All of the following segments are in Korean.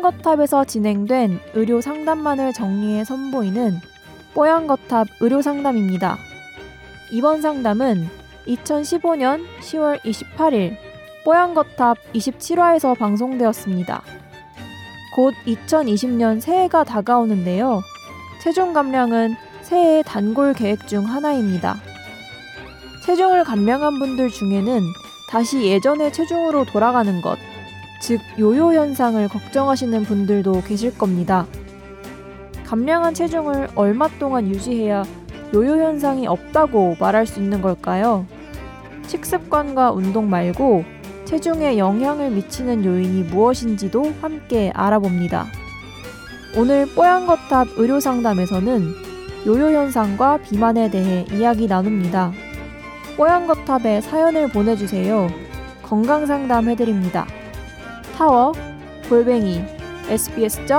뽀얀거탑에서 진행된 의료 상담만을 정리해 선보이는 뽀얀거탑 의료 상담입니다. 이번 상담은 2015년 10월 28일 뽀얀거탑 27화에서 방송되었습니다. 곧 2020년 새해가 다가오는데요. 체중 감량은 새해 단골 계획 중 하나입니다. 체중을 감량한 분들 중에는 다시 예전의 체중으로 돌아가는 것, 즉 요요 현상을 걱정하시는 분들도 계실 겁니다. 감량한 체중을 얼마 동안 유지해야 요요 현상이 없다고 말할 수 있는 걸까요? 식습관과 운동 말고 체중에 영향을 미치는 요인이 무엇인지도 함께 알아봅니다. 오늘 뽀얀거탑 의료상담에서는 요요 현상과 비만에 대해 이야기 나눕니다. 뽀얀거탑에 사연을 보내주세요. 건강상담 해드립니다. 타워 골뱅이 sbs.co.kr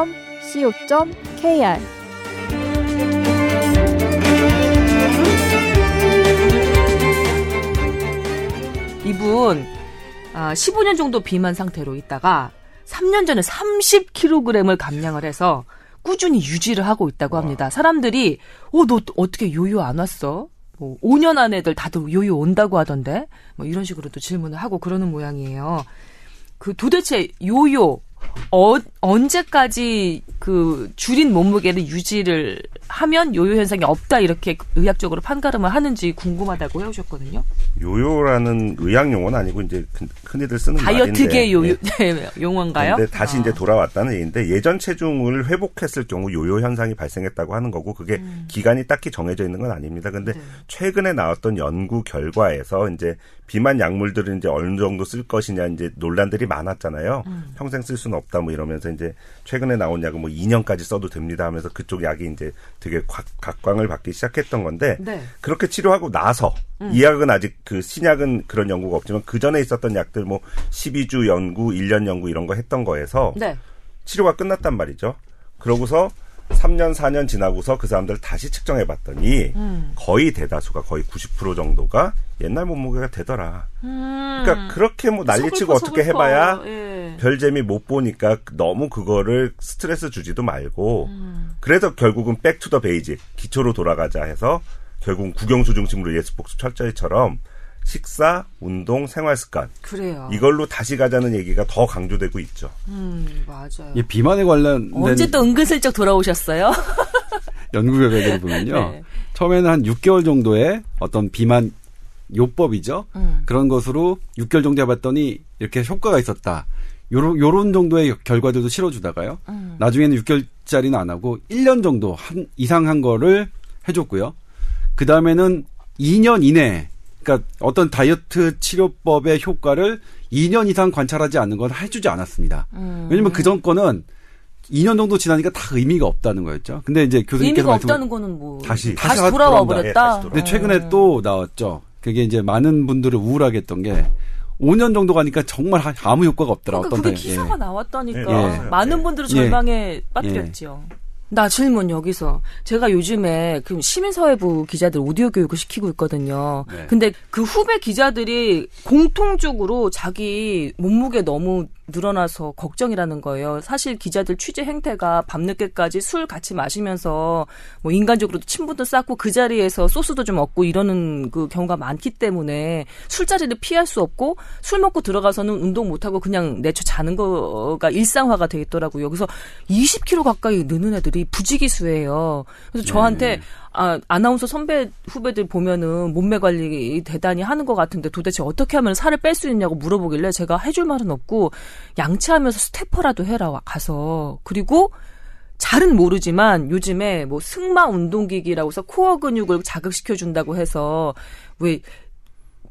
이분 아, 15년 정도 비만 상태로 있다가 3년 전에 30kg을 감량을 해서 꾸준히 유지를 하고 있다고 합니다. 사람들이 어 너 어떻게 요요 안 왔어? 뭐 5년 안에들 다들 요요 온다고 하던데 뭐 이런 식으로도 질문을 하고 그러는 모양이에요. 그 도대체 요요 어, 언제까지 그 줄인 몸무게를 유지를 하면 요요 현상이 없다 이렇게 의학적으로 판가름을 하는지 궁금하다고 해오셨거든요. 요요라는 의학 용어는 아니고 이제 흔히들 쓰는 다이어트계 요요 네. 용어인가요? 근데 다시 아. 이제 돌아왔다는 얘기인데 예전 체중을 회복했을 경우 요요 현상이 발생했다고 하는 거고 그게 음. 기간이 딱히 정해져 있는 건 아닙니다. 근데 네. 최근에 나왔던 연구 결과에서 이제 비만 약물들은 이제 어느 정도 쓸 것이냐 이제 논란들이 많았잖아요. 음. 평생 쓸 수는 없다 뭐 이러면서 이제 최근에 나온 약은 뭐 2년까지 써도 됩니다 하면서 그쪽 약이 이제 되게 각, 각광을 받기 시작했던 건데 네. 그렇게 치료하고 나서 음. 이 약은 아직 그 신약은 그런 연구가 없지만 그 전에 있었던 약들 뭐 12주 연구, 1년 연구 이런 거 했던 거에서 네. 치료가 끝났단 말이죠. 그러고서 3년, 4년 지나고서 그 사람들 다시 측정해 봤더니 음. 거의 대다수가 거의 90% 정도가 옛날 몸무게가 되더라. 음. 그러니까 그렇게 뭐 난리치고 어떻게 해봐야 예. 별 재미 못 보니까 너무 그거를 스트레스 주지도 말고 음. 그래서 결국은 back to the basic 기초로 돌아가자 해서 결국은 국영수 중심으로 예습 복습 철저히처럼 식사, 운동, 생활 습관. 그래요. 이걸로 다시 가자는 얘기가 더 강조되고 있죠. 음, 맞아요. 이 비만에 관련 언제 또 은근슬쩍 돌아오셨어요? 연구 결과를 보면요. 네. 처음에는 한 6개월 정도의 어떤 비만 요법이죠. 음. 그런 것으로 6개월 정도 해봤더니 이렇게 효과가 있었다. 요런, 요런 정도의 결과들도 실어주다가요. 음. 나중에는 6개월짜리는 안 하고 1년 정도 한, 이상 한 거를 해줬고요. 그 다음에는 2년 이내에 그러니까 어떤 다이어트 치료법의 효과를 2년 이상 관찰하지 않는 건 해주지 않았습니다. 음. 왜냐면 그전 거는 2년 정도 지나니까 다 의미가 없다는 거였죠. 근데 이제 교수님께서 의미가 없다는 거는 뭐 다시 다시, 다시 돌아와 버렸다. 네, 근데 최근에 음. 또 나왔죠. 그게 이제 많은 분들을 우울하게 했던 게 5년 정도 가니까 정말 아무 효과가 없더라. 그러니까 어떤 그게 기사가 예. 나왔다니까 예. 많은 분들을 절망에 예. 빠뜨렸죠. 나 질문 여기서 제가 요즘에 그 시민사회부 기자들 오디오 교육을 시키고 있거든요. 네. 근데 그 후배 기자들이 공통적으로 자기 몸무게 너무 늘어나서 걱정이라는 거예요. 사실 기자들 취재 행태가 밤늦게까지 술 같이 마시면서 뭐 인간적으로도 친분도 쌓고 그 자리에서 소스도 좀 얻고 이러는 그 경우가 많기 때문에 술자리를 피할 수 없고 술 먹고 들어가서는 운동 못 하고 그냥 내쳐 자는 거가 일상화가 돼 있더라고요. 여기서 20kg 가까이 느는 애들이 부지기수예요. 그래서 저한테 네. 아, 아나운서 선배 후배들 보면은 몸매 관리 대단히 하는 것 같은데 도대체 어떻게 하면 살을 뺄 수 있냐고 물어보길래 제가 해줄 말은 없고 양치하면서 스태퍼라도 해라 가서 그리고 잘은 모르지만 요즘에 뭐 승마 운동기기라고 해서 코어 근육을 자극시켜 준다고 해서 왜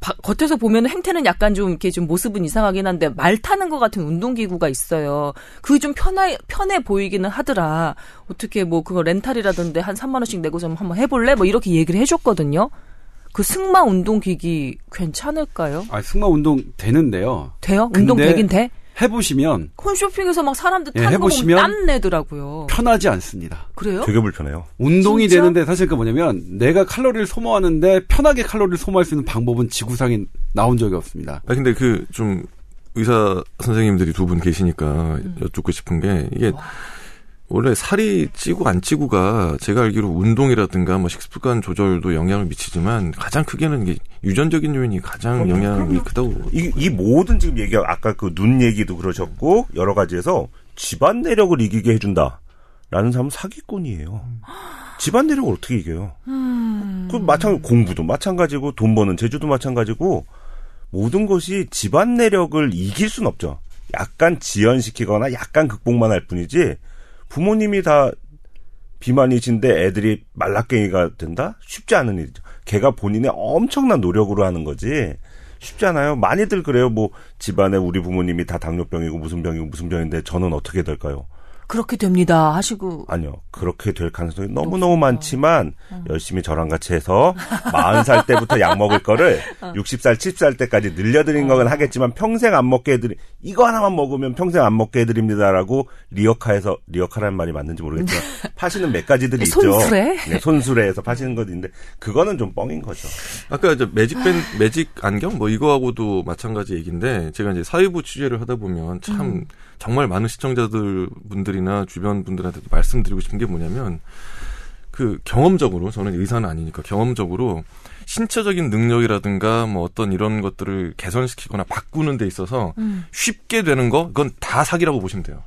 바, 겉에서 보면 행태는 약간 좀 이렇게 좀 모습은 이상하긴 한데 말 타는 것 같은 운동기구가 있어요. 그게 좀 편해, 편해 보이기는 하더라. 어떻게 뭐 그거 렌탈이라던데 한 3만 원씩 내고 좀 한번 해볼래? 뭐 이렇게 얘기를 해줬거든요. 그 승마 운동기기 괜찮을까요? 아, 승마 운동 되는데요. 돼요? 운동 되긴 돼? 해보시면 홈쇼핑에서 막 사람들 타는 예, 해보시면 땀 내더라고요. 편하지 않습니다. 그래요? 되게 불편해요. 운동이 진짜? 되는데 사실 그 뭐냐면 내가 칼로리를 소모하는데 편하게 칼로리를 소모할 수 있는 방법은 지구상에 나온 적이 없습니다. 아 근데 그 좀 의사 선생님들이 두 분 계시니까 음. 여쭙고 싶은 게 이게 원래 살이 찌고 안 찌고가 제가 알기로 운동이라든가 뭐 식습관 조절도 영향을 미치지만 가장 크게는 이게 유전적인 요인이 가장 그럼요, 영향이 그럼요. 크다고. 이, 이 모든 지금 얘기 아까 그 눈 얘기도 그러셨고 여러 가지에서 집안 내력을 이기게 해준다 라는 사람은 사기꾼이에요. 집안 내력을 어떻게 이겨요? 음. 그 마찬가지 공부도 마찬가지고 돈 버는 재주도 마찬가지고 모든 것이 집안 내력을 이길 수는 없죠. 약간 지연시키거나 약간 극복만 할 뿐이지 부모님이 다 비만이신데 애들이 말라깽이가 된다? 쉽지 않은 일이죠. 걔가 본인의 엄청난 노력으로 하는 거지. 쉽지 않아요. 많이들 그래요. 뭐 집안에 우리 부모님이 다 당뇨병이고 무슨 병이고 무슨 병인데 저는 어떻게 될까요? 그렇게 됩니다 하시고 아니요 그렇게 될 가능성이 너무 너무 많지만 어. 열심히 저랑 같이 해서 40살 때부터 약 먹을 거를 어. 60살 70살 때까지 늘려드린 어. 건 하겠지만 평생 안 먹게 해드리 이거 하나만 먹으면 평생 안 먹게 해드립니다라고 리어카에서 리어카라는 말이 맞는지 모르겠지만 파시는 몇 가지들이 있죠 손수레 네, 손수레에서 파시는 것도 있는데 그거는 좀 뻥인 거죠 아까 이제 매직 밴 매직 안경 뭐 이거하고도 마찬가지 얘기인데 제가 이제 사회부 취재를 하다 보면 참 음. 정말 많은 시청자들 분들이 나 주변 분들한테도 말씀드리고 싶은 게 뭐냐면 그 경험적으로 저는 의사는 아니니까 경험적으로 신체적인 능력이라든가 뭐 어떤 이런 것들을 개선시키거나 바꾸는 데 있어서 음. 쉽게 되는 거 그건 다 사기라고 보시면 돼요.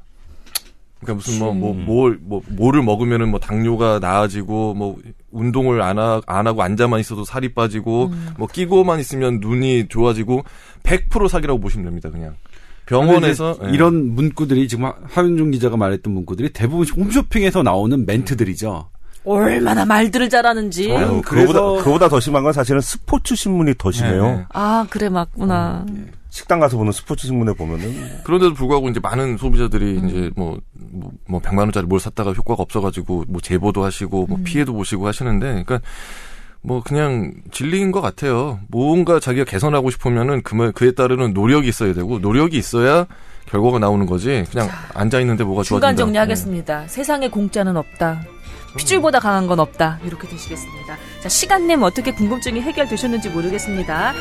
그러니까 무슨 뭐 뭐뭘뭐 뭐, 뭐를 먹으면은 뭐 당뇨가 나아지고 뭐 운동을 안, 하, 안 하고 앉아만 있어도 살이 빠지고 음. 뭐 끼고만 있으면 눈이 좋아지고 100% 사기라고 보시면 됩니다, 그냥. 병원에서 네. 이런 문구들이 지금 하윤중 기자가 말했던 문구들이 대부분 홈쇼핑에서 나오는 멘트들이죠. 얼마나 말들을 잘하는지. 아유, 그거보다, 그거보다 더 심한 건 사실은 스포츠 신문이 더 심해요. 네. 아, 그래, 맞구나. 어, 예. 식당 가서 보는 스포츠 신문에 보면은. 그런데도 불구하고 이제 많은 소비자들이 음. 이제 뭐, 뭐, 뭐, 100만 원짜리 뭘 샀다가 효과가 없어 가지고 뭐 제보도 하시고 뭐 음. 피해도 보시고 하시는데, 그러니까 뭐 그냥 진리인 것 같아요. 뭔가 자기가 개선하고 싶으면은 그 그에 따르는 노력이 있어야 되고 노력이 있어야 결과가 나오는 거지. 그냥 앉아 있는데 뭐가 좋아진다. 중간 정리하겠습니다. 네. 세상에 공짜는 없다. 핏줄보다 강한 건 없다. 이렇게 되시겠습니다. 자, 시간 내면 어떻게 궁금증이 해결되셨는지 모르겠습니다.